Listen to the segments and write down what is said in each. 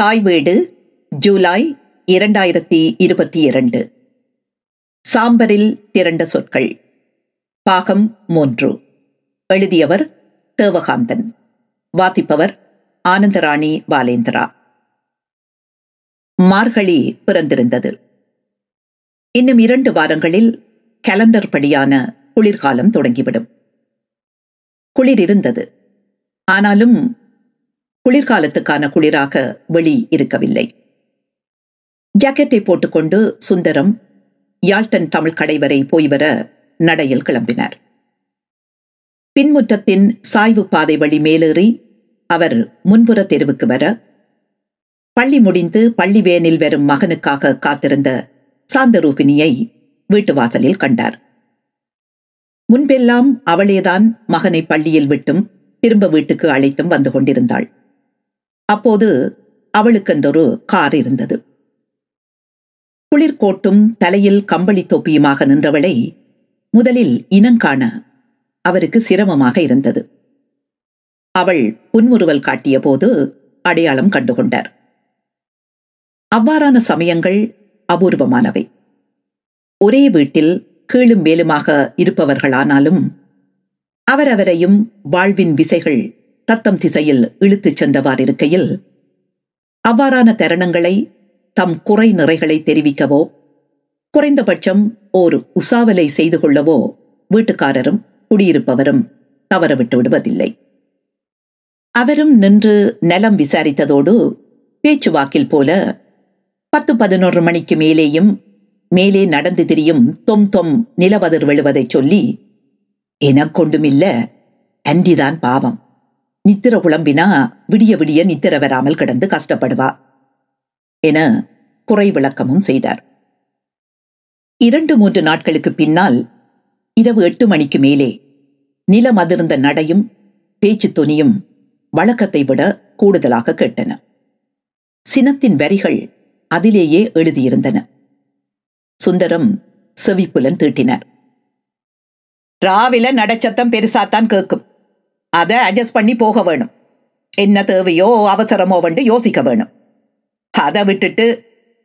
தாய் வீடு ஜூலை இரண்டாயிரத்தி இருபத்தி இரண்டு. சாம்பரில் திரண்ட சொற்கள். பாகம் மூன்று. எழுதியவர் தேவகாந்தன். வாசிப்பவர் ஆனந்தராணி பாலேந்திரா. மார்கழி பிறந்திருந்தது. இன்னும் இரண்டு வாரங்களில் கலண்டர் படியான குளிர்காலம் தொடங்கிவிடும். குளிர் இருந்தது. ஆனாலும் குளிர்காலத்துக்கான குளிராக வெளி இருக்கவில்லை. ஜாக்கெட்டை போட்டுக்கொண்டு சுந்தரம் யாழ்டன் தமிழ் கடை வரை போய் வர நடையில் கிளம்பினார். பின்முற்றத்தின் சாய்வு பாதை வழி மேலேறி அவர் முன்புற தெருவுக்கு வர பள்ளி முடிந்து பள்ளி வேனில் வரும் மகனுக்காக காத்திருந்த சாந்தரூபினியை வீட்டு வாசலில் கண்டார். முன்பெல்லாம் அவளேதான் மகனை பள்ளியில் விட்டும் திரும்ப வீட்டுக்கு அழைத்தும் வந்து கொண்டிருந்தாள். அப்போது அவளுக்கென்றொரு கார் இருந்தது. குளிர்கோட்டும் தலையில் கம்பளி தொப்பியுமாக நின்றவளை முதலில் இனங்காண அவருக்கு சிரமமாக இருந்தது. அவள் புன்முறுவல் காட்டிய போது அடையாளம் கண்டுகொண்டார். அவ்வாறான சமயங்கள் அபூர்வமானவை. ஒரே வீட்டில் கீழும் மேலுமாக இருப்பவர்களானாலும் அவரவரையும் வாழ்வின் விசைகள் தத்தம் திசையில் இழுத்துச் சென்றவாறிருக்கையில் அவ்வாறான தருணங்களை தம் குறை நிறைகளை தெரிவிக்கவோ குறைந்தபட்சம் ஓர் உசாவலை செய்து கொள்ளவோ வீட்டுக்காரரும் குடியிருப்பவரும் தவறவிட்டு விடுவதில்லை. அவரும் நின்று நலம் விசாரித்ததோடு பேச்சுவாக்கில் போல பத்து பதினொரு மணிக்கு மேலேயும் மேலே நடந்து திரியும் தொம் தொம் நிலவதிர் விழுவதைச் சொல்லி எனக்கொண்டுமில்ல அன்றிதான் பாவம். நித்திர குழம்பினா விடிய விடிய நித்திர வராமல் கிடந்து கஷ்டப்படுவா என குறை விளக்கமும் செய்தார். இரண்டு மூன்று நாட்களுக்கு பின்னால் இரவு எட்டு மணிக்கு மேலே நிலம் அதிர்ந்த நடையும் பேச்சு துணியும் வழக்கத்தை விட கூடுதலாக கேட்டன. சினத்தின் வரிகள் அதிலேயே எழுதியிருந்தன. சுந்தரம் செவிப்புலன் தீட்டினார். ராவில நடச்சத்தம் பெருசாத்தான் கேட்கும் அதை அட்ஜஸ்ட் பண்ணி போக வேணும். என்ன தேவையோ அவசரமோ வந்து யோசிக்க வேணும். அதை விட்டுட்டு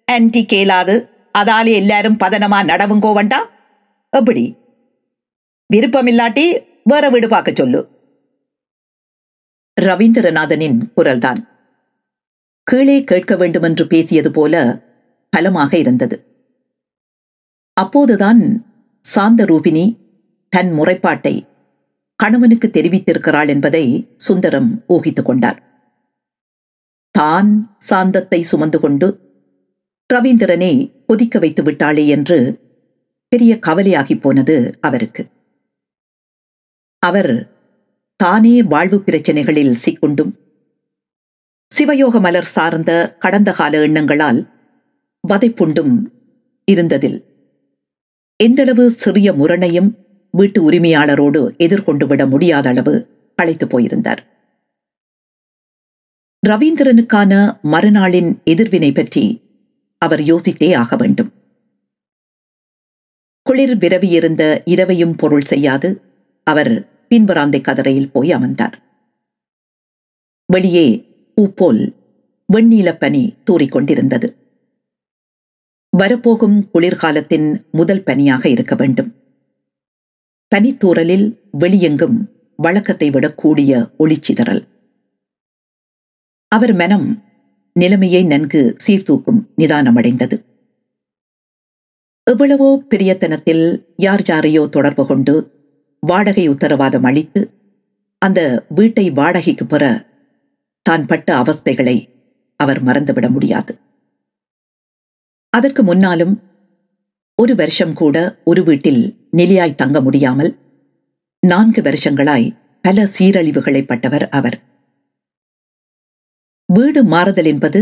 ஆன்டி கேளாது அதாலே எல்லாரும் பதனமா நடவுங்கோ வண்டா? எப்படி? விருப்பமில்லாட்டி வேற வீடு பார்க்க சொல்லு. ரவீந்திரநாதனின் குரல்தான். கீழே கேட்க வேண்டுமென்று பேசியது போல பலமாக இருந்தது. அப்போதுதான் சாந்த ரூபினி தன் முறைப்பாட்டை கணவனுக்கு தெரிவித்திருக்கிறாள் என்பதை சுந்தரம் ஊகித்துக் கொண்டார். தான் சாந்தத்தை சுமந்து கொண்டு ரவீந்திரனை கொதிக்க வைத்து விட்டாளே என்று பெரிய கவலையாகி போனது அவருக்கு. அவர் தானே வாழ்வு பிரச்சனைகளில் சிக்குண்டும் சிவயோக மலர் சார்ந்த கடந்த கால எண்ணங்களால் வதைப்புண்டும் இருந்ததில் எந்தளவு சிறிய முரணையும் வீட்டு உரிமையாளரோடு எதிர்கொண்டு விட முடியாத அளவு களைத்து போயிருந்தார். ரவீந்திரனுக்கான மறுநாளின் எதிர்வினை பற்றி அவர் யோசித்தே ஆக வேண்டும். குளிர் விரவியிருந்த இரவையும் பொருள் செய்யாது அவர் பின்பராந்தை கதரையில் போய் அமர்ந்தார். வெளியே பூப்போல் போல் வெண்ணீலப் பனி தூறிக்கொண்டிருந்தது வரப்போகும் குளிர்காலத்தின் முதல் பனியாக இருக்க வேண்டும். பனித்தூரலில் வெளியெங்கும் வழக்கத்தை விட கூடிய ஒளிச்சிதறல். அவர் மனம் நிலைமையை நன்கு சீர்தூக்கும் நிதானமடைந்தது. எவ்வளவோ பிரியத்தனத்தில் யார் யாரையோ தொடர்பு கொண்டு வாடகை உத்தரவாதம் அளித்து அந்த வீட்டை வாடகைக்கு பெற தான் பட்ட அவஸ்தைகளை அவர் மறந்துவிட முடியாது. அதற்கு முன்னாலும் ஒரு வருஷம் கூட ஒரு வீட்டில் நிலையாய் தங்க முடியாமல் நான்கு வருஷங்களாய் பல சீரழிவுகளை பட்டவர் அவர். வீடு மாறுதல் என்பது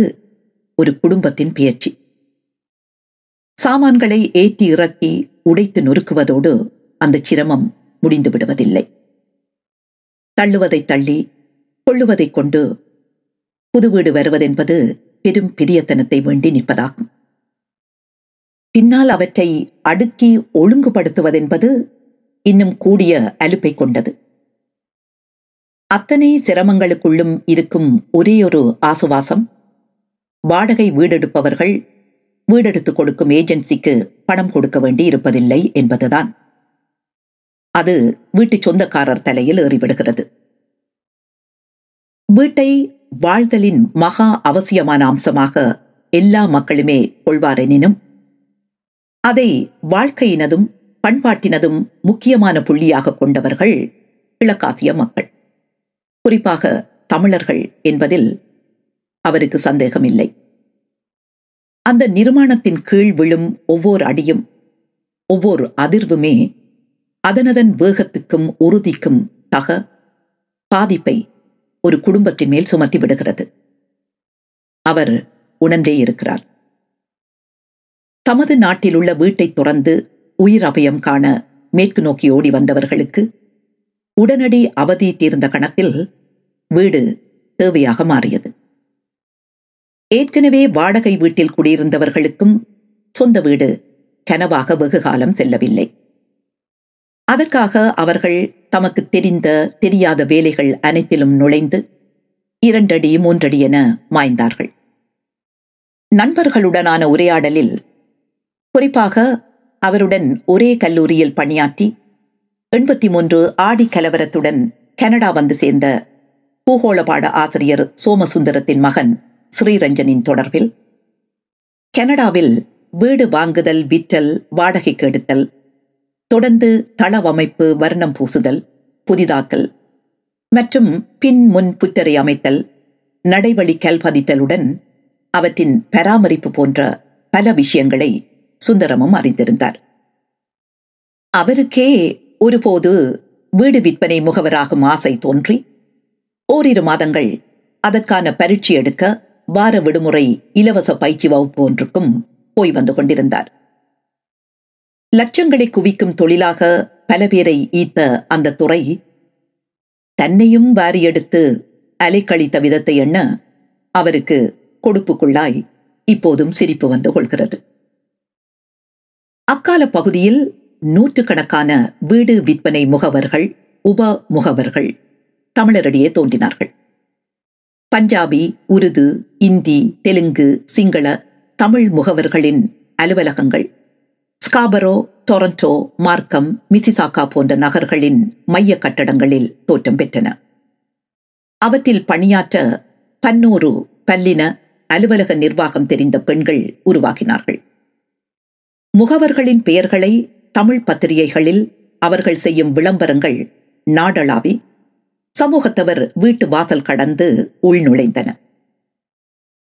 ஒரு குடும்பத்தின் பேச்சு. சாமான்களை ஏற்றி இறக்கி உடைத்து நொறுக்குவதோடு அந்த சிரமம் முடிந்து விடுவதில்லை. தள்ளுவதை தள்ளி கொள்ளுவதை கொண்டு புது வீடு வருவதென்பது பெரும் பிரியத்தனத்தை வேண்டி நிற்பதாகும். பின்னால் அவற்றை அடுக்கி ஒழுங்குபடுத்துவதென்பது இன்னும் கூடிய அலுப்பை கொண்டது. அத்தனை சிரமங்களுக்குள்ளும் இருக்கும் ஒரே ஒரு ஆசுவாசம் வாடகை வீடெடுப்பவர்கள் வீடெடுத்து கொடுக்கும் ஏஜென்சிக்கு பணம் கொடுக்க வேண்டி இருப்பதில்லை என்பதுதான். அது வீட்டு சொந்தக்காரர் தலையில் ஏறிவிடுகிறது. வீட்டை வாழ்தலின் மகா அவசியமான அம்சமாக எல்லா மக்களுமே கொள்வாரெனினும் அதை வாழ்க்கையினதும் பண்பாட்டினதும் முக்கியமான புள்ளியாக கொண்டவர்கள் கிழக்காசிய மக்கள். குறிப்பாக தமிழர்கள் என்பதில் அவருக்கு சந்தேகமில்லை. அந்த நிர்மாணத்தின் கீழ் விழும் ஒவ்வொரு அடியும் ஒவ்வொரு அதிர்வுமே அதனதன் வேகத்துக்கும் உறுதிக்கும் தக பாதிப்பை ஒரு குடும்பத்தின் மேல் சுமத்தி விடுகிறது. அவர் உணர்ந்தே இருக்கிறார். தமது நாட்டில் உள்ள வீட்டை துறந்து உயிர் அபயம் காண மேற்கு நோக்கி ஓடி வந்தவர்களுக்கு உடனடி அவதி தீர்ந்த கணத்தில் வீடு தேவையாக மாறியது. ஏற்கனவே வாடகை வீட்டில் குடியிருந்தவர்களுக்கும் சொந்த வீடு கனவாக வெகு காலம் செல்லவில்லை. அதற்காக அவர்கள் தமக்கு தெரிந்த தெரியாத வேலைகள் அனைத்திலும் நுழைந்து இரண்டடி மூன்றடி என மாய்ந்தார்கள். நண்பர்களுடனான உரையாடலில் குறிப்பாக அவருடன் ஒரே கல்லூரியில் பணியாற்றி எண்பத்தி மூன்று ஆடி கலவரத்துடன் கனடா வந்து சேர்ந்த பூகோள பாட ஆசிரியர் சோமசுந்தரத்தின் மகன் ஸ்ரீரஞ்சனின் தொடர்பில் கனடாவில் வீடு வாங்குதல் விற்றல் வாடகைக்கு எடுத்தல் தொடர்ந்து தளவமைப்பு வர்ணம் பூசுதல் புதிதாக்கல் மற்றும் பின் முன் புற்றரை அமைத்தல் நடைவழி கல்பதித்தலுடன் அவற்றின் பராமரிப்பு போன்ற பல விஷயங்களை சுந்தரமும் அறிந்திருந்தார். அவருக்கே ஒருபோது வீடு விற்பனை முகவராகும் ஆசை தோன்றி ஓரிரு மாதங்கள் அதற்கான பரீட்சை எடுக்க வார விடுமுறை இலவச பயிற்சி வகுப்பு ஒன்றுக்கும் போய் வந்து கொண்டிருந்தார். லட்சங்களை குவிக்கும் தொழிலாக பல பேரை ஈத்த அந்த துறை தன்னையும் வாரி எடுத்து அலைக்கழித்த விதத்தை எண்ண அவருக்கு கொடுப்புக்குள்ளாய் இப்போதும் சிரிப்பு வந்து கொள்கிறது. அக்கால பகுதியில் நூற்றுக்கணக்கான வீடு விற்பனை முகவர்கள் உப முகவர்கள் தமிழரிடையே தோன்றினார்கள். பஞ்சாபி உருது இந்தி தெலுங்கு சிங்கள தமிழ் முகவர்களின் அலுவலகங்கள் ஸ்காபரோ டொரண்டோ மார்க்கம் மிசிசாக்கா போன்ற நகர்களின் மைய கட்டடங்களில் தோற்றம் பெற்றன. அவற்றில் பணியாற்ற பன்னூறு பல்லின அலுவலக நிர்வாகம் தெரிந்த பெண்கள் உருவாகினார்கள். முகவர்களின் பெயர்களை தமிழ் பத்திரிகைகளில் அவர்கள் செய்யும் விளம்பரங்கள் நாடளாவி சமூகத்தவர் வீட்டு வாசல் கடந்து உள்நுழைந்தன.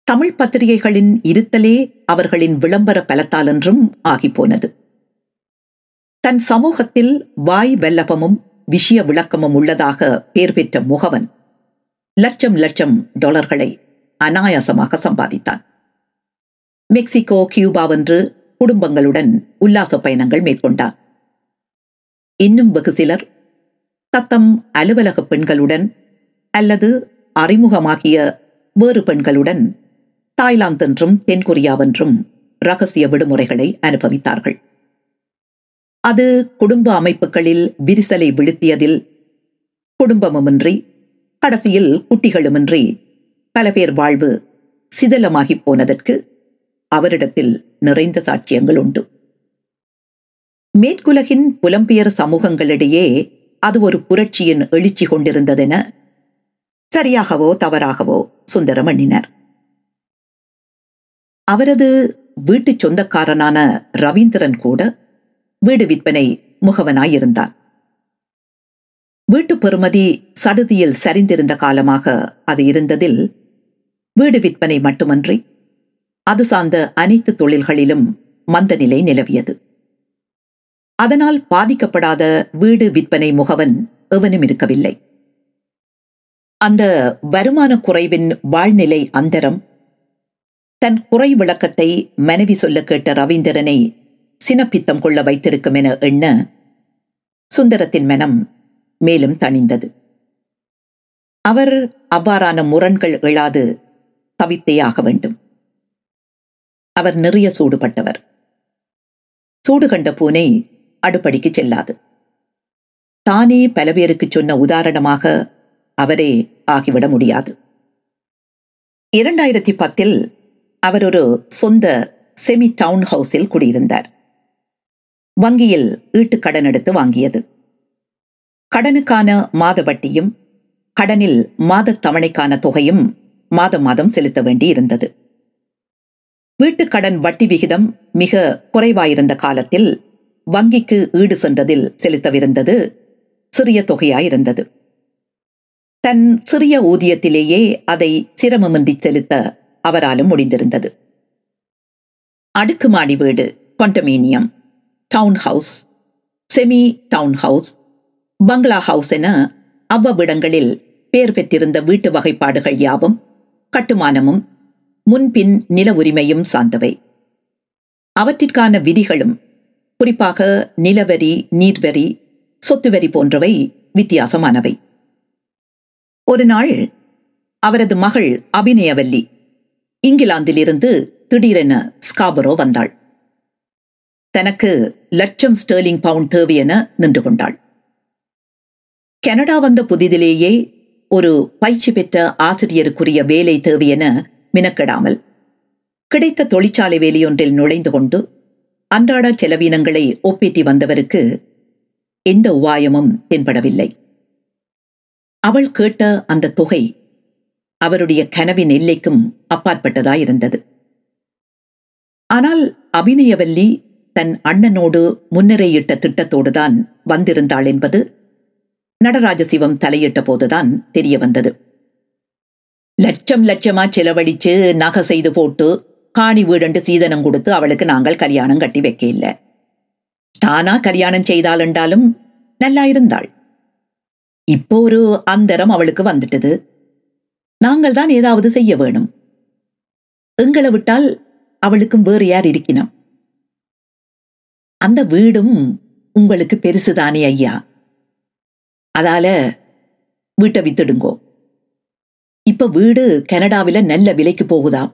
தமிழ் பத்திரிகைகளின் இருத்தலே அவர்களின் விளம்பர பலத்தால் என்றும் ஆகிப்போனது. தன் சமூகத்தில் வாய் வெல்லபமும் விஷய விளக்கமும் உள்ளதாக பெயர் பெற்ற முகவன் லட்சம் லட்சம் டாலர்களை அனாயாசமாக சம்பாதித்தான். மெக்சிகோ கியூபா என்று குடும்பங்களுடன் உல்லாச பயணங்கள் மேற்கொண்டார். இன்னும் வெகு சிலர் தத்தம் அலுவலக பெண்களுடன் அல்லது அறிமுகமாகிய வேறு பெண்களுடன் தாய்லாந்து என்றும் தென்கொரியாவென்றும் ரகசிய விடுமுறைகளை அனுபவித்தார்கள். அது குடும்ப அமைப்புகளில் விரிசலை விழுத்தியதில் குடும்பமுமின்றி கடைசியில் குட்டிகளுமின்றி பல பேர் வாழ்வு சிதலமாகி போனதற்கு அவரிடத்தில் நிறைந்த சாட்சியங்கள் உண்டு. மேற்குலகின் புலம்பெயர் சமூகங்களிடையே அது ஒரு புரட்சியின் எழுச்சி கொண்டிருந்ததென சரியாகவோ தவறாகவோ சுந்தரம் எண்ணினார். அவரது வீட்டு சொந்தக்காரனான ரவீந்திரன் கூட வீடு விற்பனை முகவனாயிருந்தான். வீட்டு பெறுமதி சடுதியில் சரிந்திருந்த காலமாக அது இருந்ததில் வீடு விற்பனை மட்டுமன்றி அது சார்ந்த அனைத்து தொழில்களிலும் மந்த நிலை நிலவியது. அதனால் பாதிக்கப்படாத வீடு விற்பனை முகவன் எவனும் இருக்கவில்லை. அந்த வருமான குறைவின் வாழ்நிலை அந்தரம். தன் குறை விளக்கத்தை மனைவி சொல்ல கேட்ட ரவீந்திரனை சினப்பித்தம் கொள்ள வைத்திருக்கும் என எண்ண சுந்தரத்தின் மனம் மேலும் தணிந்தது. அவர் அவ்வாறான முரண்கள் எழாது தவித்தே ஆக வேண்டும். அவர் நிறைய சூடுபட்டவர். சூடு கண்ட பூனை அடுப்படிக்கு செல்லாது. தானே பல பேருக்கு சொன்ன உதாரணமாக அவரே ஆகிவிட முடியாது. இரண்டாயிரத்தி பத்தில் அவர் ஒரு சொந்த செமி டவுன் ஹவுஸில் குடியிருந்தார். வங்கியில் ஈட்டு கடன் எடுத்து வாங்கியது. கடனுக்கான மாத வட்டியும் கடனில் மாத தவணைக்கான தொகையும் மாதம் மாதம் செலுத்த வேண்டி இருந்தது வீட்டுக்கடன் வட்டி விகிதம் மிக குறைவாயிருந்த காலத்தில் வங்கிக்கு ஈடு சென்றதில் செலுத்தவிருந்தது சிறிய தொகையாயிருந்தது. தன் சிறிய ஊதியத்திலேயே அதை சிரமமின்றி செலுத்த அவராலும் முடிந்திருந்தது. அடுக்குமாடி வீடு condominium town house semi town house bungalow house என அவ்வவிடங்களில் பெயர் பெற்றிருந்த வீட்டு வகைப்பாடுகள் யாவும் கட்டுமானமும் முன்பின் நில உரிமையும் சார்ந்தவை. அவற்றிற்கான விதிகளும் குறிப்பாக நிலவரி நீர்வரி சொத்து வரி போன்றவை வித்தியாசமானவை. ஒரு நாள் அவரது மகள் அபிநயவல்லி இங்கிலாந்திலிருந்து திடீரென ஸ்காபரோ வந்தாள். தனக்கு லட்சம் ஸ்டெர்லிங் பவுண்ட் தேவை என நின்று கொண்டாள். கனடா வந்த புதிதிலேயே ஒரு பயிற்சி பெற்ற ஆசிரியருக்குரிய வேலை தேவை என மினக்கெடாமல். கிடைத்த தொழிற்சாலை வேலையொன்றில் நுழைந்து கொண்டு அன்றாட செலவீனங்களை ஒப்பேற்றி வந்தவருக்கு எந்த உபாயமும் தென்படவில்லை. அவள் கேட்ட அந்த தொகை அவருடைய கனவின் எல்லைக்கும் அப்பாற்பட்டதாயிருந்தது. ஆனால் அபிநயவல்லி தன் அண்ணனோடு முன்னிறையிட்ட திட்டத்தோடுதான் வந்திருந்தாள் என்பது நடராஜசிவம் தலையிட்ட போதுதான் தெரிய வந்தது லட்சம் லட்சமா செலவழிச்சு நகை செய்து போட்டு காணி வீடண்டு சீதனம் கொடுத்து அவளுக்கு நாங்கள் கல்யாணம் கட்டி வைக்க இல்லை தானா கல்யாணம் செய்தால் என்றாலும் நல்லா இருந்தாள். இப்போ ஒரு அந்தரம் அவளுக்கு வந்துட்டது. நாங்கள் தான் ஏதாவது செய்ய வேணும். எங்களை விட்டால் அவளுக்கும் வேறு யார் இருக்கணும் அந்த வீடும் உங்களுக்கு பெருசுதானே ஐயா? அதால வீட்டை வித்துடுங்கோ. இப்ப வீடு கனடாவில நல்ல விலைக்கு போகுதாம்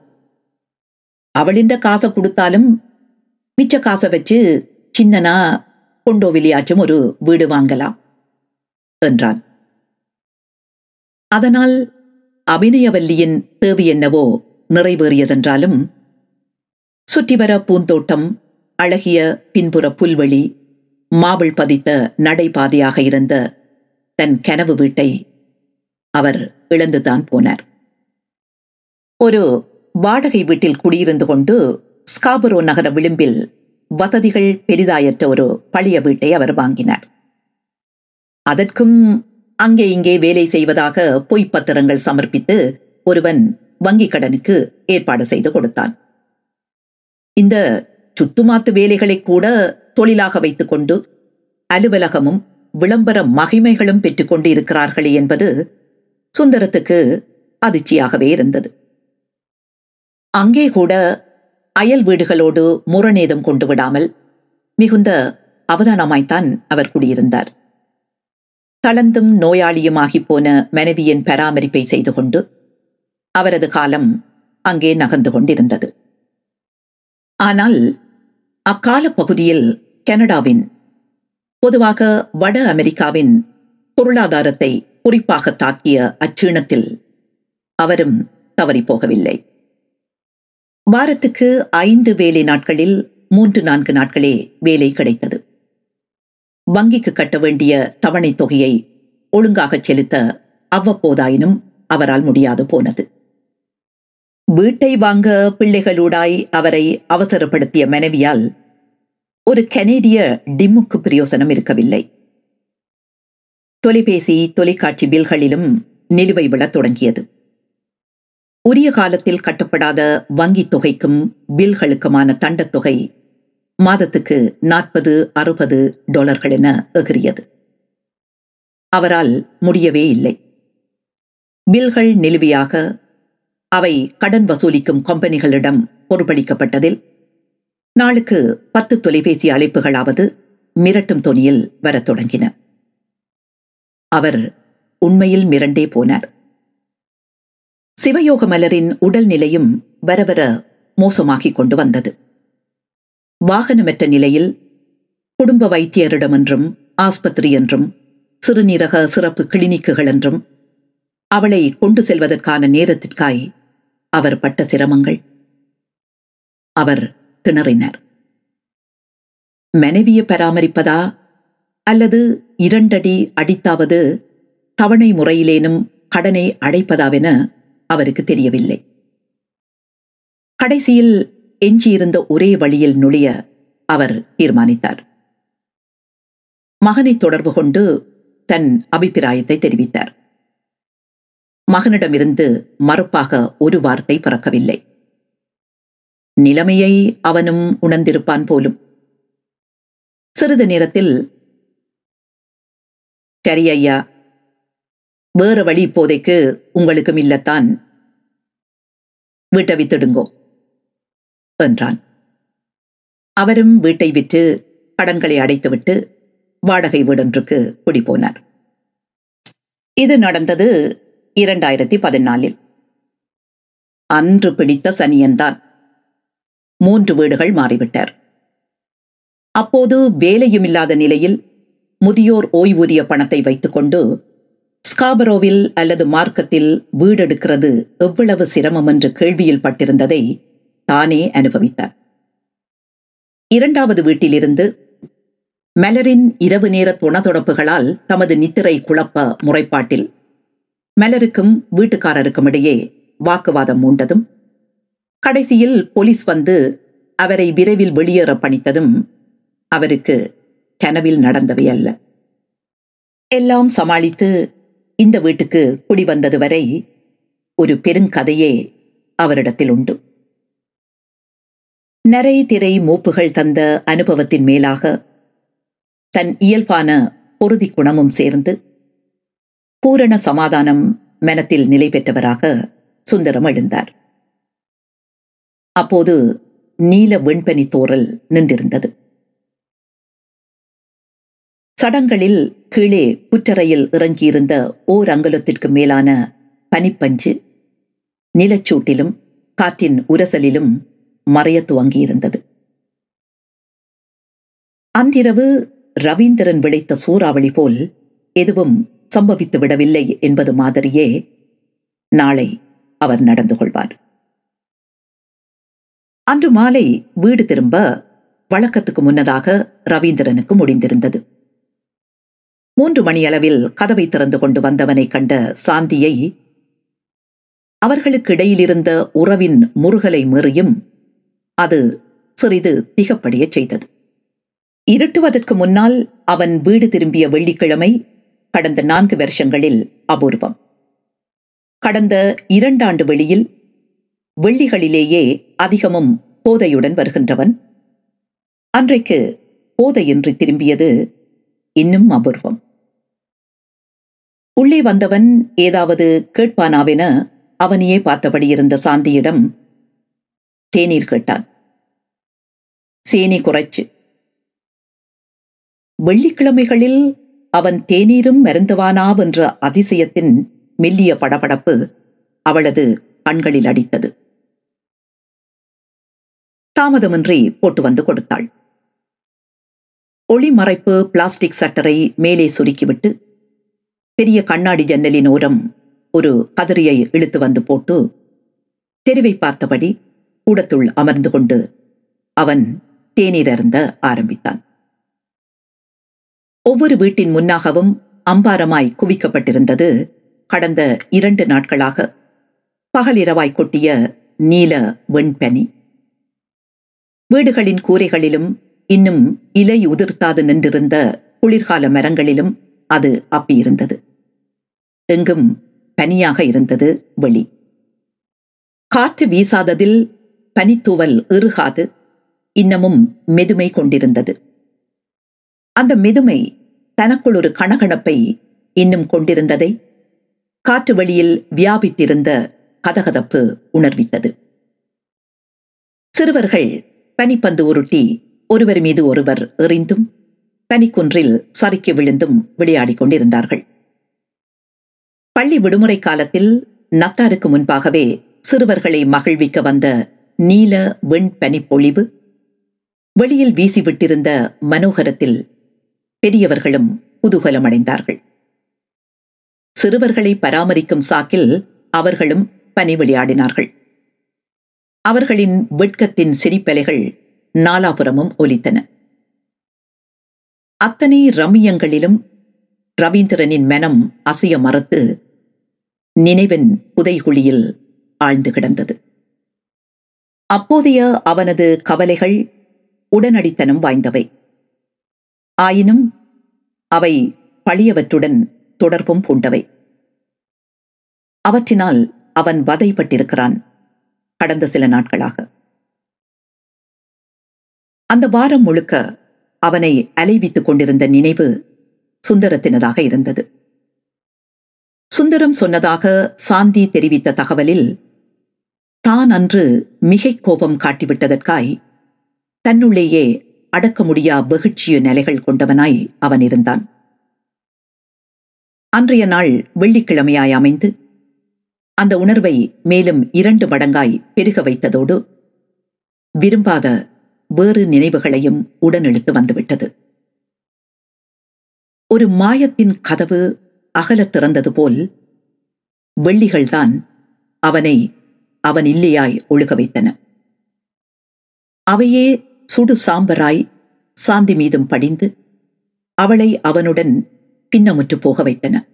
அவளிந்த காசை கொடுத்தாலும் மிச்ச காசை வச்சு சின்னனா கொண்டோவிலியாச்சும் ஒரு வீடு வாங்கலாம் என்றான். அதனால் அபிநயவல்லியின் தேவை என்னவோ நிறைவேறியதென்றாலும் சுற்றிவர பூந்தோட்டம் அழகிய பின்புற புல்வெளி மாபிள் பதித்த நடைபாதையாக இருந்த தன் கனவு வீட்டை அவர் இழந்துதான் போனார். ஒரு வாடகை வீட்டில் குடியிருந்து கொண்டு ஸ்காபரோ நகர விளிம்பில் வசதிகள் பெரிதாயற்ற ஒரு பழைய வீட்டை அவர் வாங்கினார். அதற்கும் அங்கே இங்கே வேலை செய்வதாக பொய்ப் பத்திரங்கள் சமர்ப்பித்து ஒருவன் வங்கிக் கடனுக்கு ஏற்பாடு செய்து கொடுத்தான். இந்த சுத்துமாத்து வேலைகளை கூட தொழிலாக வைத்துக்கொண்டு அலுவலகமும் விளம்பர மகிமைகளும் பெற்றுக்கொண்டு இருக்கிறார்களே என்பது சுந்தரத்துக்கு அதிர்ச்சியாகவே இருந்தது. அங்கே கூட அயல் வீடுகளோடு முரணேதம் கொண்டு விடாமல் மிகுந்த அவதானமாய்த்தான் அவர் குடியிருந்தார். தளர்ந்தும் நோயாளியுமாகி போன மனைவியின் பராமரிப்பை செய்து கொண்டு அவரது காலம் அங்கே நகர்ந்து கொண்டிருந்தது. ஆனால் அக்கால பகுதியில் கனடாவின் பொதுவாக வட அமெரிக்காவின் பொருளாதாரத்தை குறிப்பாக தாக்கிய அச்சீணத்தில் அவரும் தவறிப்போகவில்லை. வாரத்துக்கு ஐந்து வேலை நாட்களில் மூன்று நான்கு நாட்களே வேலை கிடைத்தது. வங்கிக்கு கட்ட வேண்டிய தவணை தொகையை ஒழுங்காக செலுத்த அவ்வப்போதாயினும் அவரால் முடியாது போனது. வீட்டை வாங்க பிள்ளைகளூடாய் அவரை அவசரப்படுத்திய மனைவியால் ஒரு கனேடிய டிம்முக்கு பிரயோசனம் இருக்கவில்லை. தொலைபேசி தொலைக்காட்சி பில்களிலும் நிலுவை விழத் தொடங்கியது. உரிய காலத்தில் கட்டப்படாத வங்கித் தொகைக்கும் பில்களுக்குமான தண்டத் தொகை மாதத்துக்கு நாற்பது அறுபது டாலர்கள் என எகிரியது அவரால் முடியவே இல்லை. பில்கள் நிலுவையாக அவை கடன் வசூலிக்கும் கம்பெனிகளிடம் பொறுப்பளிக்கப்பட்டதில் நாளுக்கு பத்து தொலைபேசி அழைப்புகளாவது மிரட்டும் தொனியில் வரத் தொடங்கின. அவர் உண்மையில் மிரண்டே போனார். சிவயோக மலரின் உடல்நிலையும் வரவர மோசமாகிக் கொண்டு வந்தது. வாகனமற்ற நிலையில் குடும்ப வைத்தியரிடம் என்றும் ஆஸ்பத்திரி என்றும் சிறுநீரக சிறப்பு கிளினிக்குகள் என்றும் அவளை கொண்டு செல்வதற்கான நேரத்திற்காய் அவர் பட்ட சிரமங்கள். அவர் திணறினார். மனைவியை பராமரிப்பதா அல்லது இரண்டடி அடித்தாவது தவணை முறையிலேனும் கடனை அடைப்பதாவென அவருக்கு தெரியவில்லை. கடைசியில் எஞ்சியிருந்த ஒரே வழியில் நுழைய அவர் தீர்மானித்தார். மகனை தொடர்பு கொண்டு தன் அபிப்பிராயத்தை தெரிவித்தார். மகனிடமிருந்து மறுப்பாக ஒரு வார்த்தை பிறக்கவில்லை. நிலைமையை அவனும் உணர்ந்திருப்பான் போலும். சிறிது நேரத்தில் சரி ஐயா வேறு வழி இப்போதைக்கு உங்களுக்கும் இல்லத்தான். வீட்டை வித்துடுங்கோ என்றான். அவரும் வீட்டை விற்று கடன்களை அடைத்துவிட்டு வாடகை வீடொன்றுக்கு குடிபோனார். இது நடந்தது இரண்டாயிரத்தி பதினாலில். அன்று பிடித்த சனியன்தான். மூன்று வீடுகள் மாறிவிட்டார். அப்போது வேலையும் இல்லாத நிலையில் முதியோர் ஓய்வூதிய பணத்தை வைத்துக்கொண்டு ஸ்காபரோவில் அல்லது மார்க்கத்தில் வீடெடுக்கிறது எவ்வளவு சிரமம் என்று கேள்வியில் பட்டிருந்ததை தானே அனுபவித்தார். இரண்டாவது வீட்டிலிருந்து மலரின் இரவு நேர துணதொடப்புகளால் தமது நித்திரை குழப்ப முறைப்பாட்டில் மலருக்கும் வீட்டுக்காரருக்கும் இடையே வாக்குவாதம் மூண்டதும் கடைசியில் போலீஸ் வந்து அவரை விரைவில் வெளியேற பணித்ததும் அவருக்கு கனவில் நடந்தவை அல்ல. எல்லாம் சமாளித்து இந்த வீட்டுக்கு குடிவந்தது வரை ஒரு பெருங்கதையே அவரிடத்தில் உண்டு. நரை திரை மூப்புகள் தந்த அனுபவத்தின் மேலாக தன் இயல்பான பொருதி குணமும் சேர்ந்து பூரண சமாதானம் மனத்தில் நிலை பெற்றவராக சுந்தரம் எழுந்தார். அப்போது நீல வெண்பனி தோறல் நின்றிருந்தது. சடங்களில் கீழே புற்றறையில் இறங்கியிருந்த ஓர் அங்குலத்திற்கு மேலான பனிப்பஞ்சு நிலச்சூட்டிலும் காற்றின் உரசலிலும் மறைய துவங்கியிருந்தது. அன்றிரவு ரவீந்திரன் விளைத்த சூறாவளி போல் எதுவும் சம்பவித்து விடவில்லை என்பது மாதிரியே நாளை அவர் நடந்து கொள்வார். அன்று மாலை வீடு திரும்ப வழக்கத்துக்கு முன்னதாக ரவீந்திரனுக்கு முடிந்திருந்தது. மூன்று மணியளவில் கதவை திறந்து கொண்டு வந்தவனை கண்ட சாந்தியை அவர்களுக்கு இடையிலிருந்த உறவின் முருகலை மீறியும் அது சிறிது திகப்படியச் செய்தது. இருட்டுவதற்கு முன்னால் அவன் வீடு திரும்பிய வெள்ளிக்கிழமை கடந்த நான்கு வருஷங்களில் அபூர்வம். கடந்த இரண்டாண்டு வெளியில் வெள்ளிகளிலேயே அதிகமும் போதையுடன் வருகின்றவன். அன்றைக்கு போதையின்றி திரும்பியது இன்னும் அபூர்வம். உள்ளே வந்தவன் ஏதாவது கேட்பானாவென அவனையே பார்த்தபடி இருந்த சாந்தியிடம் தேநீர் கேட்டான். சேனி குறைச்சு. வெள்ளிக்கிழமைகளில் அவன் தேநீரும் மருந்துவானாவென்ற அதிசயத்தின் மெல்லிய படபடப்பு அவளது கண்களில் அடித்தது. தாமதமின்றி போட்டு வந்து கொடுத்தாள். ஒளிமறைப்பு பிளாஸ்டிக் சட்டரை மேலே சுருக்கிவிட்டு பெரிய கண்ணாடி ஜன்னலின் ஓரம் ஒரு கதிரியை இழுத்து வந்து போட்டு தெருவை பார்த்தபடி கூடத்துள் அமர்ந்து கொண்டு அவன் தேநீர் அருந்த ஆரம்பித்தான். ஒவ்வொரு வீட்டின் முன்னாகவும் அம்பாரமாய் குவிக்கப்பட்டிருந்தது கடந்த இரண்டு நாட்களாக பகலிரவாய் கொட்டிய நீல வெண்பனி. வீடுகளின் கூரைகளிலும் இன்னும் இலை உதிர்த்தாது நின்றிருந்த குளிர்கால மரங்களிலும் அது அப்பியிருந்தது எங்கும் பனியாக இருந்தது வெளி. காற்று வீசாததில் பனித்தூவல் இறுகாது இன்னமும் மெதுமை கொண்டிருந்தது. அந்த மெதுமை தனக்குள் ஒரு கணகணப்பை இன்னும் கொண்டிருந்ததை காற்று வெளியில் வியாபித்திருந்த கதகதப்பு உணர்வித்தது. சிறுவர்கள் பனிப்பந்து உருட்டி ஒருவர் மீது ஒருவர் எறிந்தும் பனிக்குன்றில் சறுக்கி விழுந்தும் விளையாடிக் கொண்டிருந்தார்கள் பள்ளி விடுமுறை காலத்தில் நத்தாருக்கு முன்பாகவே சிறுவர்களை மகிழ்விக்க வந்த நீல வெண் பனிப்பொழிவு வெளியில் வீசிவிட்டிருந்த மனோகரத்தில் பெரியவர்களும் குதூகலமடைந்தார்கள். சிறுவர்களை பராமரிக்கும் சாக்கில் அவர்களும் பனி விளையாடினார்கள். அவர்களின் வெட்கத்தின் சிரிப்பலைகள் நாலாபுரமும் ஒலித்தன. அத்தனை ரம்மியங்களிலும் ரவீந்திரனின் மனம் அசைய மறுத்து நினைவின் புதைகுழியில் ஆழ்ந்து கிடந்தது. அப்போதைய அவனது கவலைகள் உடனடித்தனம் வாய்ந்தவை. ஆயினும் அவை பழியவற்றுடன் தொடர்பும் பூண்டவை. அவற்றினால் அவன் வதைப்பட்டிருக்கிறான் கடந்த சில நாட்களாக. அந்த வாரம் முழுக்க அவனை அலைவித்துக் கொண்டிருந்த நினைவு சுந்தரத்தினதாக இருந்தது. சுந்தரம் சொன்னதாக சாந்தி தெரிவித்த தகவலில் தான் அன்று மிகை கோபம் காட்டிவிட்டதற்காய் தன்னுள்ளேயே அடக்க முடியா வெகுட்சிய நிலைகள் கொண்டவனாய் அவன் இருந்தான். அன்றைய நாள் வெள்ளிக்கிழமையாய் அமைந்து அந்த உணர்வை மேலும் இரண்டு மடங்காய் பெருக வைத்ததோடு விரும்பாத வேறு நினைவுகளையும் உடனெழுத்து வந்துவிட்டது. ஒரு மாயத்தின் கதவு அகலத் திறந்தது போல் வெள்ளிகள்தான் அவனை அவன் இல்லையாய் ஒழுக வைத்தன. அவையே சுடு சாம்பராய் சாந்தி மீதும் படிந்து அவளை அவனுடன் பின்னமுற்று போக வைத்தன.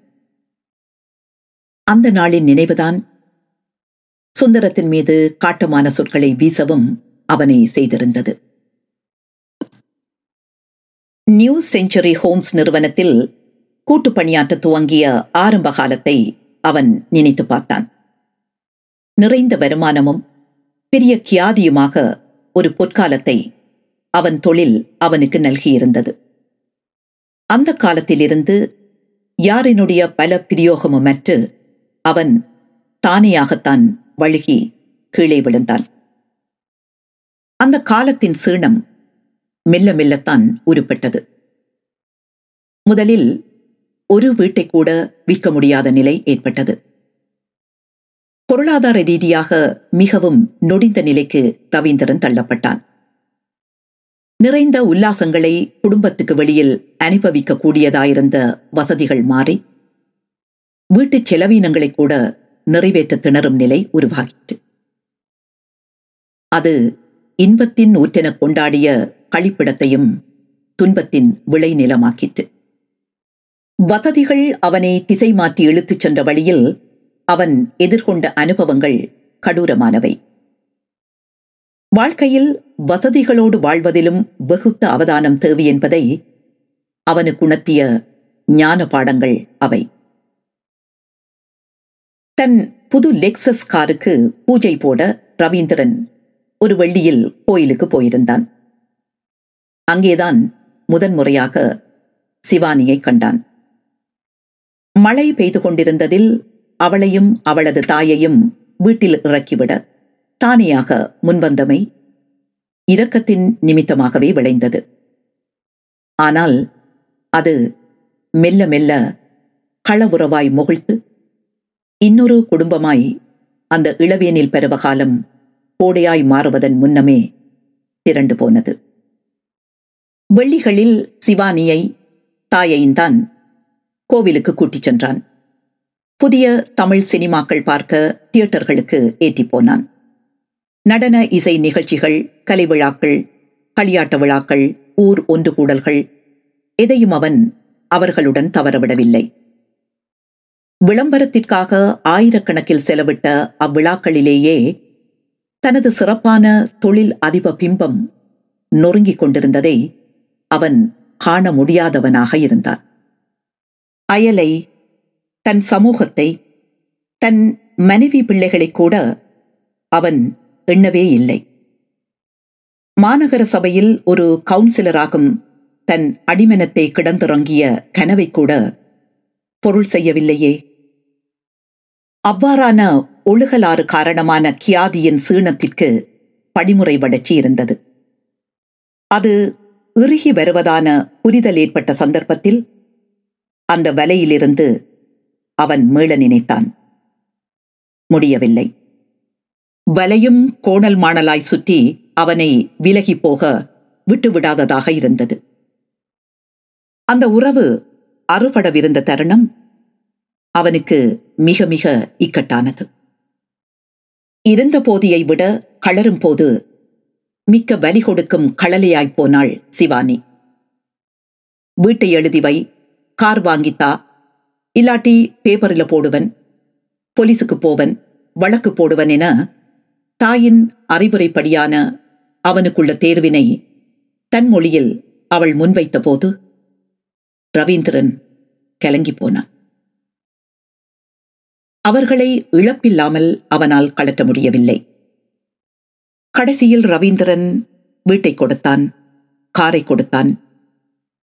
அந்த நாளின் நினைவுதான் சுந்தரத்தின் மீது காட்டமான சொற்களை வீசவும் அவனை செய்திருந்தது. நியூ செஞ்சுரி ஹோம்ஸ் நிறுவனத்தில் கூட்டு பணியாற்ற துவங்கிய ஆரம்ப காலத்தை அவன் நினைத்து பார்த்தான். நிறைந்த வருமானமும் பெரிய கியாதியுமாக ஒரு பொற்காலத்தை அவன் தொழில் அவனுக்கு நல்கியிருந்தது. அந்த காலத்திலிருந்து யாரினுடைய பல பிரயோகமுமற்று அவன் தானேயாகத்தான் வழுகி கீழே விழுந்தான். அந்த காலத்தின் சீனம் மெல்ல மெல்லத்தான் உருப்பட்டது. முதலில் ஒரு வீட்டை கூட விற்க முடியாத நிலை ஏற்பட்டது. பொருளாதார ரீதியாக மிகவும் நொடிந்த நிலைக்கு ரவீந்திரன் தள்ளப்பட்டான். நிறைந்த உல்லாசங்களை குடும்பத்துக்கு வெளியில் அனுபவிக்க கூடியதாயிருந்த வசதிகள் மாறி வீட்டு செலவீனங்களை கூட நிறைவேற்ற திணறும் நிலை உருவாகிற்று. அது இன்பத்தின் ஊற்றென கொண்டாடிய கழிப்பிடத்தையும் துன்பத்தின் விளைநிலமாக்கிற்று. வசதிகள் அவனை திசை மாற்றி இழுத்துச் சென்ற வழியில் அவன் எதிர்கொண்ட அனுபவங்கள் கடூரமானவை. வாழ்க்கையில் வசதிகளோடு வாழ்வதிலும் வெகுத்த அவதானம் தேவை என்பதை அவனுக்கு உணர்த்திய ஞான பாடங்கள் அவை. தன் புது லெக்சஸ் காருக்கு பூஜை போட ரவீந்திரன் ஒரு வெள்ளியில் கோயிலுக்கு போயிருந்தான். அங்கேதான் முதன்முறையாக சிவானியை கண்டான். மழை பெய்து கொண்டிருந்ததில் அவளையும் அவளது தாயையும் வீட்டில் இறக்கிவிட தானியாக முன்வந்தமை இரக்கத்தின் நிமித்தமாகவே விளைந்தது. ஆனால் அது மெல்ல மெல்ல களவுறவாய் முகிழ்த்து இன்னொரு குடும்பமாய் அந்த இளவேனில் பருவகாலம் கோடையாய் மாறுவதன் முன்னமே திரண்டு போனது. வெள்ளிகளில் சிவானியை தாயையும் கோவிலுக்கு கூட்டிச் சென்றான். புதிய தமிழ் சினிமாக்கள் பார்க்க தியேட்டர்களுக்கு ஏற்றி போனான். நடன இசை நிகழ்ச்சிகள் கலை விழாக்கள் களியாட்ட விழாக்கள் ஊர் ஒன்று கூடல்கள் எதையும் அவன் அவர்களுடன் தவறவிடவில்லை. விளம்பரத்திற்காக ஆயிரக்கணக்கில் செலவிட்ட அவ்விழாக்களிலேயே தனது சிறப்பான தொழில் அதிப பிம்பம் நொறுங்கிக் கொண்டிருந்ததை அவன் காண முடியாதவனாக இருந்தான். அயலை தன் சமூகத்தை தன் மனைவி பிள்ளைகளை கூட அவன் எண்ணவே இல்லை. மாநகர சபையில் ஒரு கவுன்சிலராகும் தன் அடிமனத்தை கிடந்துறங்கிய கனவை கூட பொருள் செய்யவில்லையே. அவ்வாறான ஒழுகலாறு காரணமான கியாதியின் சீனத்திற்கு படிமுறை வளர்ச்சி இருந்தது. அது இறுகி வருவதான புரிதல் ஏற்பட்ட சந்தர்ப்பத்தில் அந்த வலையிலிருந்து அவன் மீள நினைத்தான். முடியவில்லை. வலையும் கோணல் மாணலாய் சுற்றி அவனை விலகி போக விட்டுவிடாததாக இருந்தது. அந்த உறவு அறுபடவிருந்த தருணம் அவனுக்கு மிக மிக இக்கட்டானது. இருந்த போதியை விட களரும் போது மிக்க வலி கொடுக்கும் களலையாய்ப் போனாள் சிவானி. வீட்டை எழுதி வை கார் வாங்கித்தா இல்லாட்டி பேப்பரில் போடுவன் போலீஸுக்கு போவன் வழக்கு போடுவன் என தாயின் அறிவுரைப்படியான அவனுக்குள்ள தேர்வினை தன் மொழியில் அவள் முன்வைத்த போது ரவீந்திரன் கலங்கி போனான். அவர்களை இழப்பில்லாமல் அவனால் கலட்ட முடியவில்லை. கடைசியில் ரவீந்திரன் வீட்டை கொடுத்தான் காரை கொடுத்தான்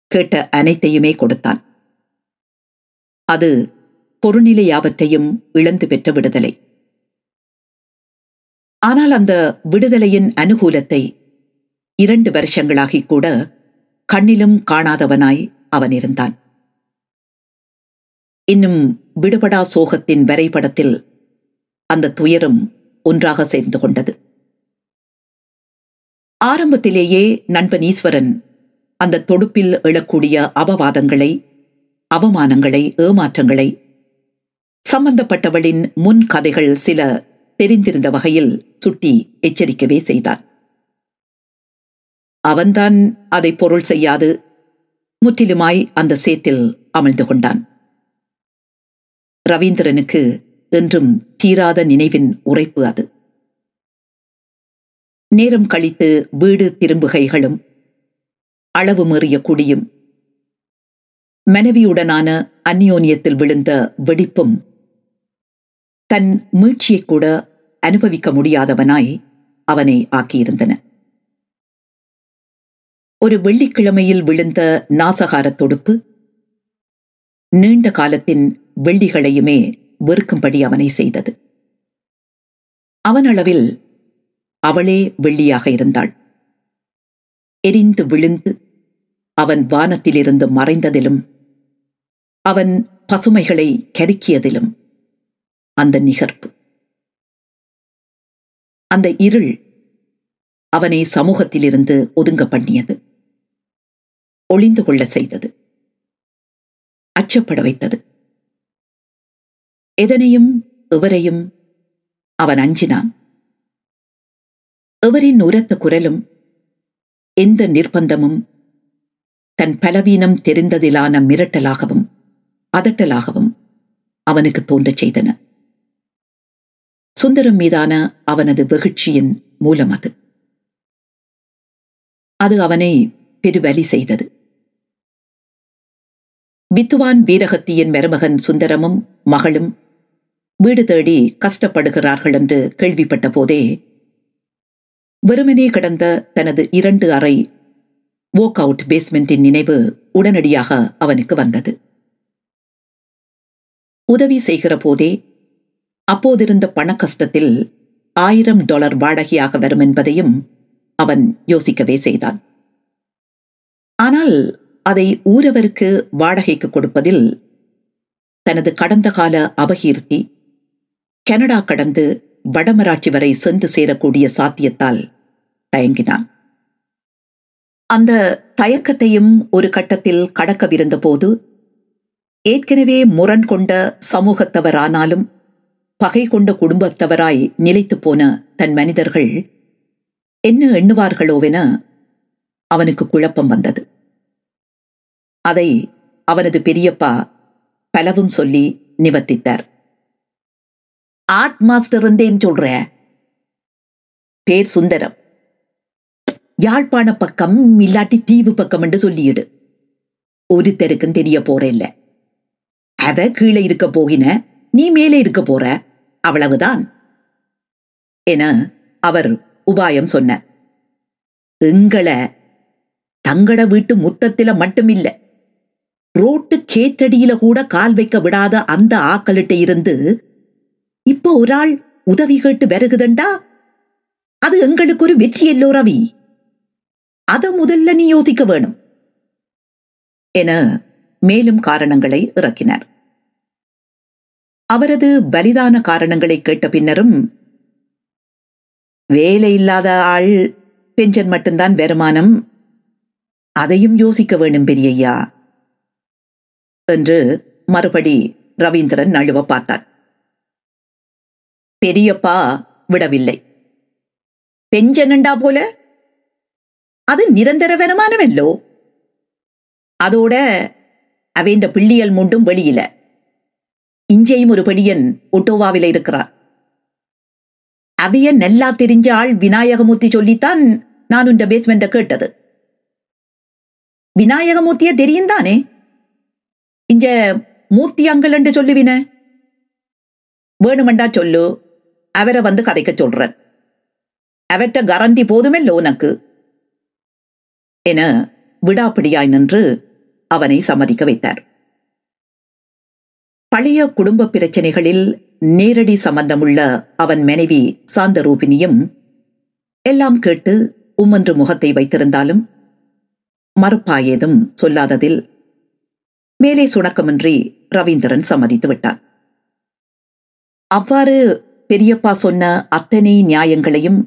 கேட்ட அனைத்தையுமே கொடுத்தான். அது பொருநிலை யாவற்றையும் இழந்து பெற்ற விடுதலை. ஆனால் அந்த விடுதலையின் அனுகூலத்தை இரண்டு வருஷங்களாகி கூட கண்ணிலும் காணாதவனாய் அவன் இருந்தான். இன்னும் விடுபடா சோகத்தின் வரைபடத்தில் அந்த துயரம் ஒன்றாக சேர்ந்து கொண்டது. ஆரம்பத்திலேயே நண்பன் ஈஸ்வரன் அந்த தொடுப்பில் எழக்கூடிய அபவாதங்களை அவமானங்களை ஏமாற்றங்களை சம்பந்தப்பட்டவளின் முன் கதைகள் சில தெரிந்திருந்த வகையில் சுட்டி எச்சரிக்கவே செய்தான். அவன்தான் அதை பொருள் செய்யாது முற்றிலுமாய் அந்த சேற்றில் அமிழ்ந்து கொண்டான். ரவீந்திரனுக்கு என்றும் தீராத நினைவின் உரைப்பு அது. நேரம் கழித்து வீடு திரும்புகைகளும் அளவு மீறிய குடியும் மனைவியுடனான அந்யோன்யத்தில் விழுந்த வெடிப்பும் தன் மீட்சியை கூட அனுபவிக்க முடியாதவனாய் அவனை ஆக்கியிருந்தன. ஒரு வெள்ளிக்கிழமையில் விழுந்த நாசகார தொடுப்பு நீண்ட காலத்தின் வெள்ளிகளையுமே வெறுக்கும்படி அவனை செய்தது. அவனளவில் அவளே வெள்ளியாக இருந்தாள். எரிந்து விழுந்து அவன் வானத்திலிருந்து மறைந்ததிலும் அவன் பசுமைகளை கருக்கியதிலும் அந்த நிகர்ப்பு. அந்த இருள் அவனை சமூகத்திலிருந்து ஒதுங்க பண்ணியது. ஒளிந்து கொள்ள செய்தது. அச்சப்பட வைத்தது. எதனையும் எவரையும் அவன் அஞ்சினான். எவரின் உரத்த குரலும் எந்த நிர்பந்தமும் தன் பலவீனம் தெரிந்ததிலான மிரட்டலாகவும் அதட்டலாகவும் அவனுக்கு தோன்றச் செய்தன. சுந்தரம் மீதான அவனது வெகுட்சியின் மூலம் அது. அது அவனை பெருவலி செய்தது. வித்துவான் வீரகத்தியின் மருமகன் சுந்தரமும் மகளும் வீடு தேடி கஷ்டப்படுகிறார்கள் என்று கேள்விப்பட்ட போதே வெறுமனே கிடந்த தனது இரண்டு அறை வோக் அவுட் பேஸ்மெண்டின் நினைவு உடனடியாக அவனுக்கு வந்தது. உதவி செய்கிற போதே அப்போதிருந்த பண கஷ்டத்தில் ஆயிரம் டாலர் வாடகையாக வரும் என்பதையும் அவன் யோசிக்கவே செய்தான். ஆனால் அதை ஊரவருக்கு வாடகைக்கு கொடுப்பதில் தனது கடந்த கால அபகீர்த்தி கனடா கடந்து வடமராட்சி வரை சென்று சேரக்கூடிய சாத்தியத்தால் தயங்கினான். அந்த தயக்கத்தையும் ஒரு கட்டத்தில் கடக்கவிருந்த போது ஏற்கனவே முரண் கொண்ட சமூகத்தவரானாலும் பகை கொண்ட குடும்பத்தவராய் நிலைத்து போன தன் மனிதர்கள் என்ன எண்ணுவார்களோவென அவனுக்கு குழப்பம் வந்தது. அதை அவனது பெரியப்பா பலவும் சொல்லி நிவர்த்தித்தார். ஆர்ட் மாஸ்டர்ன்றேன்னு சொல்ற? பேர் சுந்தரம். யாழ்ப்பாண பக்கம் இல்லாட்டி தீவு பக்கம் என்று சொல்லிடு ஒருத்தருக்கும் தெரிய போறேல்ல அவ கீழே இருக்க போகின நீ மேலே இருக்க போற. அவ்வளவுதான். என அவர் உபாயம் சொன்ன எங்களை தங்கட வீட்டு முத்தத்தில மட்டுமில்ல. ரோட்டு கேத்தடியில கூட கால் வைக்க விடாத அந்த ஆக்களிட்ட இருந்து இப்போ ஒரு ஆள் உதவி கேட்டு வருகுதண்டா அது எங்களுக்கு ஒரு வெற்றி எல்லோ ரவி. அத முதல்ல நீ யோசிக்க வேணும். என மேலும் காரணங்களை இறக்கினார். அவரது பலிதான காரணங்களை கேட்ட பின்னரும் வேலை இல்லாத ஆள் பென்ஷன் மட்டும்தான் வருமானம் அதையும் யோசிக்க வேணும் பெரியய்யா என்று மறுபடி ரவீந்திரன் நழுவ பார்த்தான் பெரியப்பா விடவில்லை പെഞ്ചനുണ്ടാ പോലെ അത് നിരന്തരവനമാനമല്ലോ അതോടെ അവൻ്റെ പിള്ളിയൽ മുണ്ടും വെളിയില് ഇഞ്ചയും ഒരു പെടിയൻ ഒട്ടോവാവില ഇരിക്കാർ അവിയ നെല്ലാ തിരിഞ്ഞ ആൾ വിനായകമൂർത്തി ചൊല്ലിത്താൻ നാനുൻ്റെ ബേസ്മെന്റ് കേട്ടത് വിനായകമൂർത്തിയെ തെരിയും താനേ ഇഞ്ച മൂർത്തി അങ്കിൾ ഉണ്ട് ചൊല്ലുവിനെ വേണുമണ്ടാ ചൊല്ലു அவரை வந்து கதைக்க சொல்றன். அவற்ற கரண்டி போதுமெல்லோ உனக்கு. என விடாப்பிடியாய் நின்று அவனை சம்மதிக்க வைத்தார். பழைய குடும்ப பிரச்சனைகளில் நேரடி சம்பந்தமுள்ள அவன் மனைவி சாந்தரூபினியும் எல்லாம் கேட்டு உம்மன்று முகத்தை வைத்திருந்தாலும் மறுப்பாயேதும் சொல்லாததில் மேலே சுணக்கமின்றி ரவீந்திரன் சம்மதித்து விட்டான். அவ்வாறு பெரியப்பா சொன்ன அத்தனை நியாயங்களையும்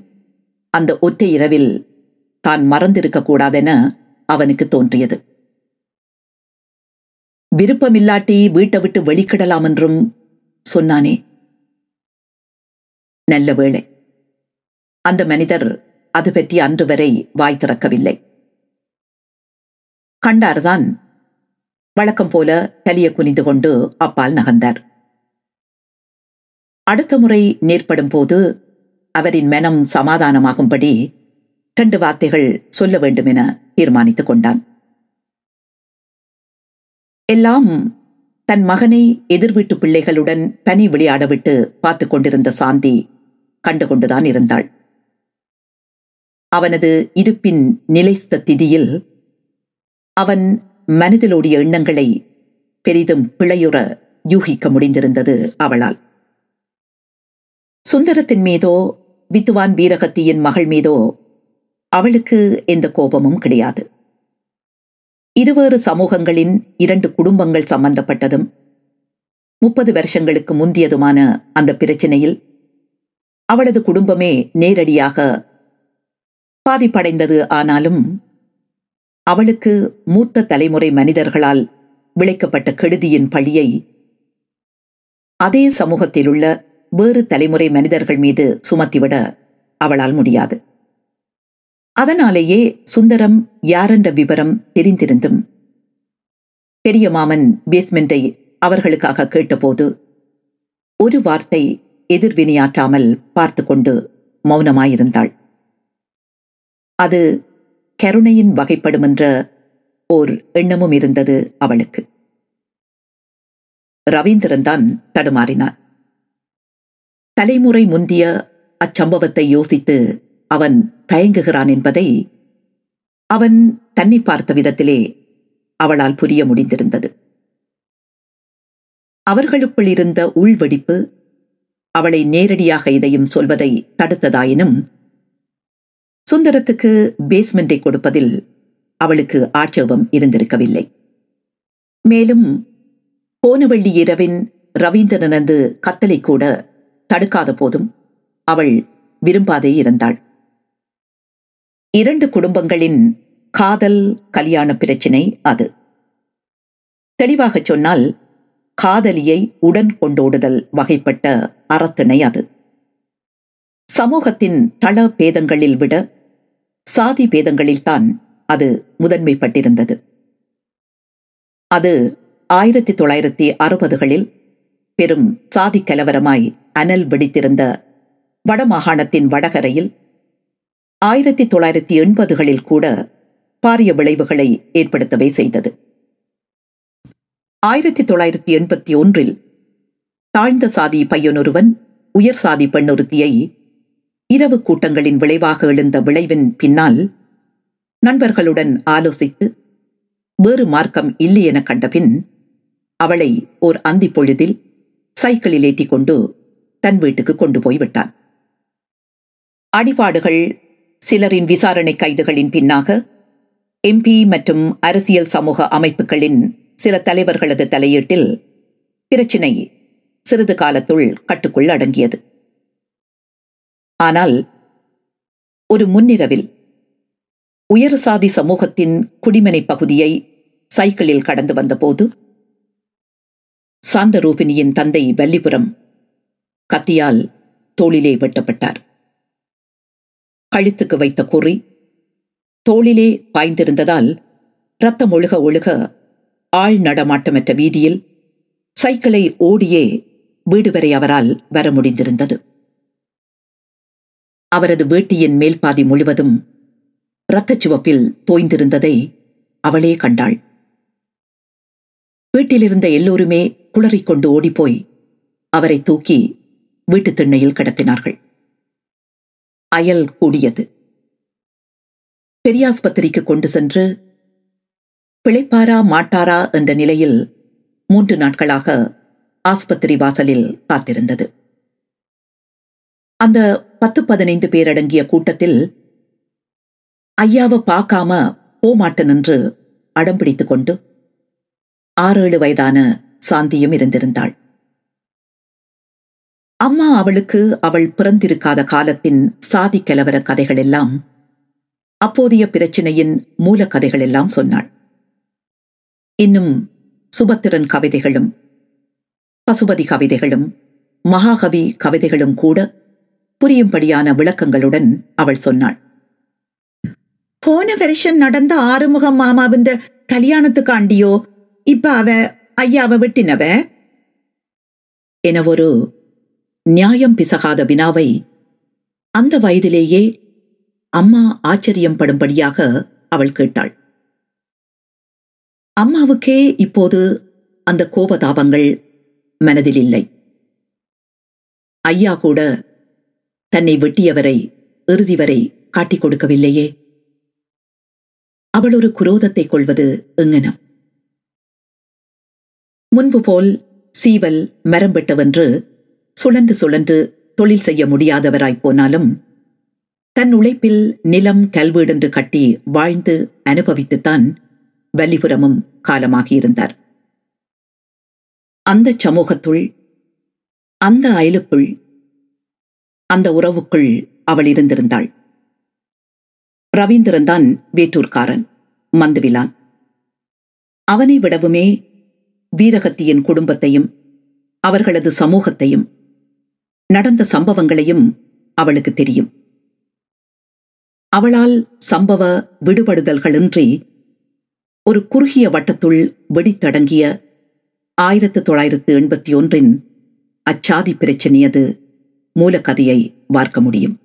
அந்த ஒற்றை இரவில் தான் மறந்திருக்க கூடாதென அவனுக்கு தோன்றியது. விருப்பமில்லாட்டி வீட்டை விட்டு வெளிக்கிடலாம் என்றும் சொன்னானே. நல்ல வேளை. அந்த மனிதர் அது பற்றி அன்று வரை வாய் திறக்கவில்லை. கண்டார்தான் வழக்கம் போல தலைய குனிந்து கொண்டு அப்பால் நகர்ந்தார். அடுத்த முறை நேர்படும் போது அவரின் மனம் சமாதானமாகும்படி இரண்டு வார்த்தைகள் சொல்ல வேண்டும் என தீர்மானித்துக் கொண்டான். எல்லாம் தன் மகனை எதிர்வீட்டு பிள்ளைகளுடன் பனி விளையாடவிட்டு பார்த்து கொண்டிருந்த சாந்தி கண்டுகொண்டுதான் இருந்தாள். அவனது இருப்பின் நிலைத்த திதியில் அவன் மனதிலோடிய எண்ணங்களை பெரிதும் பிழையுற யூகிக்க முடிந்திருந்தது அவளால். சுந்தரத்தின் மீதோ வித்துவான் வீரகத்தியின் மகள் மீதோ அவளுக்கு எந்த கோபமும் கிடையாது. இருவேறு சமூகங்களின் இரண்டு குடும்பங்கள் சம்பந்தப்பட்டதும் முப்பது வருஷங்களுக்கு முந்தியதுமான அந்த பிரச்சனையில் அவளது குடும்பமே நேரடியாக பாதிப்படைந்தது. ஆனாலும் அவளுக்கு மூத்த தலைமுறை மனிதர்களால் விளைக்கப்பட்ட கெடுதியின் பழியை அதே சமூகத்திலுள்ள வேறு தலைமுறை மனிதர்கள் மீது சுமத்திவிட அவளால் முடியாது. அதனாலேயே சுந்தரம் யாரென்ற விவரம் தெரிந்திருந்தும் பெரிய மாமன் பேஸ்மெண்டை அவர்களுக்காக கேட்டபோது ஒரு வார்த்தை எதிர்வினையாற்றாமல் பார்த்து கொண்டு மௌனமாயிருந்தாள். அது கருணையின் வகைப்படும் என்ற ஓர் எண்ணமும் இருந்தது அவளுக்கு. ரவீந்திரன் தான் தடுமாறினான். தலைமுறை முந்திய அச்சம்பவத்தை யோசித்து அவன் தயங்குகிறான் என்பதை அவன் தன்னை பார்த்த விதத்திலே அவளால் புரிய முடிந்திருந்தது. அவர்களுக்குள் இருந்த உள்வெடிப்பு அவளை நேரடியாக இதையும் சொல்வதை தடுத்ததாயினும் சுந்தரத்துக்கு பேஸ்மெண்டை கொடுப்பதில் அவளுக்கு ஆட்சேபம் இருந்திருக்கவில்லை. மேலும் போனவள்ளி இரவின் ரவீந்திரனது கத்தலை கூட தடுக்காத போதும் அவள் விரும்பாதே இருந்தாள். இரண்டு குடும்பங்களின் காதல் கல்யாண பிரச்சினை அது. தெளிவாகச் சொன்னால் காதலியை உடன் கொண்டோடுதல் வகைப்பட்ட அறத்திணை அது. சமூகத்தின் தள பேதங்களில் விட சாதி பேதங்களில்தான் அது முதன்மைப்பட்டிருந்தது. அது ஆயிரத்தி தொள்ளாயிரத்தி அறுபதுகளில் பெரும் சாதி கலவரமாய் அனல் வெடித்திருந்த வடமாகாணத்தின் வடகரையில் ஆயிரத்தி தொள்ளாயிரத்தி எண்பதுகளில் கூட பாரிய விளைவுகளை ஏற்படுத்தவே செய்தது. ஆயிரத்தி தொள்ளாயிரத்தி எண்பத்தி ஒன்றில் தாழ்ந்த சாதி பையனொருவன் உயர் சாதி பெண்ணொருத்தியை இரவு கூட்டங்களின் விளைவாக எழுந்த விளைவின் பின்னால் நண்பர்களுடன் ஆலோசித்து வேறு மார்க்கம் இல்லை என கண்டபின் அவளை ஓர் அந்தி பொழுதில் சைக்கிளில் ஏற்றிக் கொண்டு தன் வீட்டுக்கு கொண்டு போய்விட்டான் அடிபாடுகள் சிலரின் விசாரணை கைதுகளின் பின்னாக எம்பி மற்றும் அரசியல் சமூக அமைப்புகளின் சில தலைவர்களது தலையீட்டில் பிரச்சினை சிறிது காலத்துள் கட்டுக்குள் அடங்கியது. ஆனால் ஒரு முன்னிரவில் உயர் சாதி சமூகத்தின் குடிமனை பகுதியை சைக்கிளில் கடந்து வந்தபோது சாந்தரூபினியின் தந்தை வல்லிபுரம் கத்தியால் தோளிலே வெட்டப்பட்டார். கழுத்துக்கு வைத்த குறி தோளிலே பாய்ந்திருந்ததால் ரத்தம் ஒழுக ஒழுக ஆள் நடமாட்டமற்ற வீதியில் சைக்கிளை ஓடியே வீடு வரை அவரால் வர முடிந்திருந்தது. அவரது வேட்டியின் மேல் பாதி முழுவதும் இரத்தச் சிவப்பில் தோய்ந்திருந்ததை அவளே கண்டாள். வீட்டிலிருந்த எல்லோருமே குளறிக்கொண்டு ஓடிப்போய் அவரை தூக்கி வீட்டுத் திண்ணையில் கிடத்தினார்கள். அயல் கூடியது. பெரியாஸ்பத்திரிக்கு கொண்டு சென்று பிழைப்பாரா மாட்டாரா? என்ற நிலையில் மூன்று நாட்களாக ஆஸ்பத்திரி வாசலில் காத்திருந்தது. அந்த பத்து பதினைந்து பேரடங்கிய கூட்டத்தில் ஐயாவை பார்க்காம போமாட்டன் என்று அடம்பிடித்துக் கொண்டு ஆறேழு வயதான சாந்தியும் இருந்திருந்தாள். அம்மா அவளுக்கு அவள் பிறந்திருக்காத காலத்தின் சாதி கலவர கதைகள் எல்லாம் அப்போதைய பிரச்சனையின் மூல கதைகள் எல்லாம் சொன்னாள். இன்னும் சுபத்திரன் கவிதைகளும் பசுபதி கவிதைகளும் மகாகவி கவிதைகளும் கூட புரியும்படியான விளக்கங்களுடன் அவள் சொன்னாள். போன வருஷம் நடந்த ஆறுமுகம் மாமாவின் கல்யாணத்துக்காண்டியோ இப்ப அவ ஐயாவ வெட்டினவ? என ஒரு நியாயம் பிசகாத வினாவை அந்த வயதிலேயே அம்மா ஆச்சரியம் படும்படியாக அவள் கேட்டாள். அம்மாவுக்கே இப்போது அந்த கோபதாபங்கள் மனதில் இல்லை. ஐயா கூட தன்னை வெட்டியவரை இறுதி வரை காட்டிக் கொடுக்கவில்லையே. அவள் ஒரு குரோதத்தை கொள்வது எங்கனம் முன்பு போல் சீவல் மரம் வெட்டவென்று சுழன்று சுழன்று தொழில் செய்ய முடியாதவராய் போனாலும் தன் உழைப்பில் நிலம் கல்வீடென்று கட்டி வாழ்ந்து அனுபவித்துத்தான் வல்லிபுரமும் காலமாகியிருந்தார். அந்த சமூகத்துள் அந்த அயலுக்குள் அந்த உறவுக்குள் அவள் இருந்திருந்தாள். ரவீந்திரன் தான் வேட்டூர்காரன் மந்துவிலான். அவனை விடவுமே வீரகத்தியின் குடும்பத்தையும் அவர்களது சமூகத்தையும் நடந்த சம்பவங்களையும் அவளுக்கு தெரியும். அவளால் சம்பவ விடுபடுதல்களின்றி ஒரு குறுகிய வட்டத்துள் வெடித்தடங்கிய ஆயிரத்து தொள்ளாயிரத்து எண்பத்தி ஒன்றின் அச்சாதி பிரச்சனையது மூலக்கதையை வார்க்க முடியும்.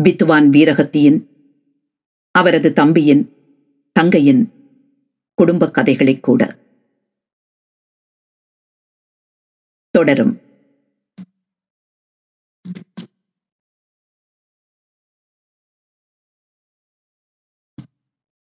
பித்வான் வீரகத்தியின் அவரது தம்பியின் தங்கையின் குடும்ப கதைகளை கூட. தொடரும்.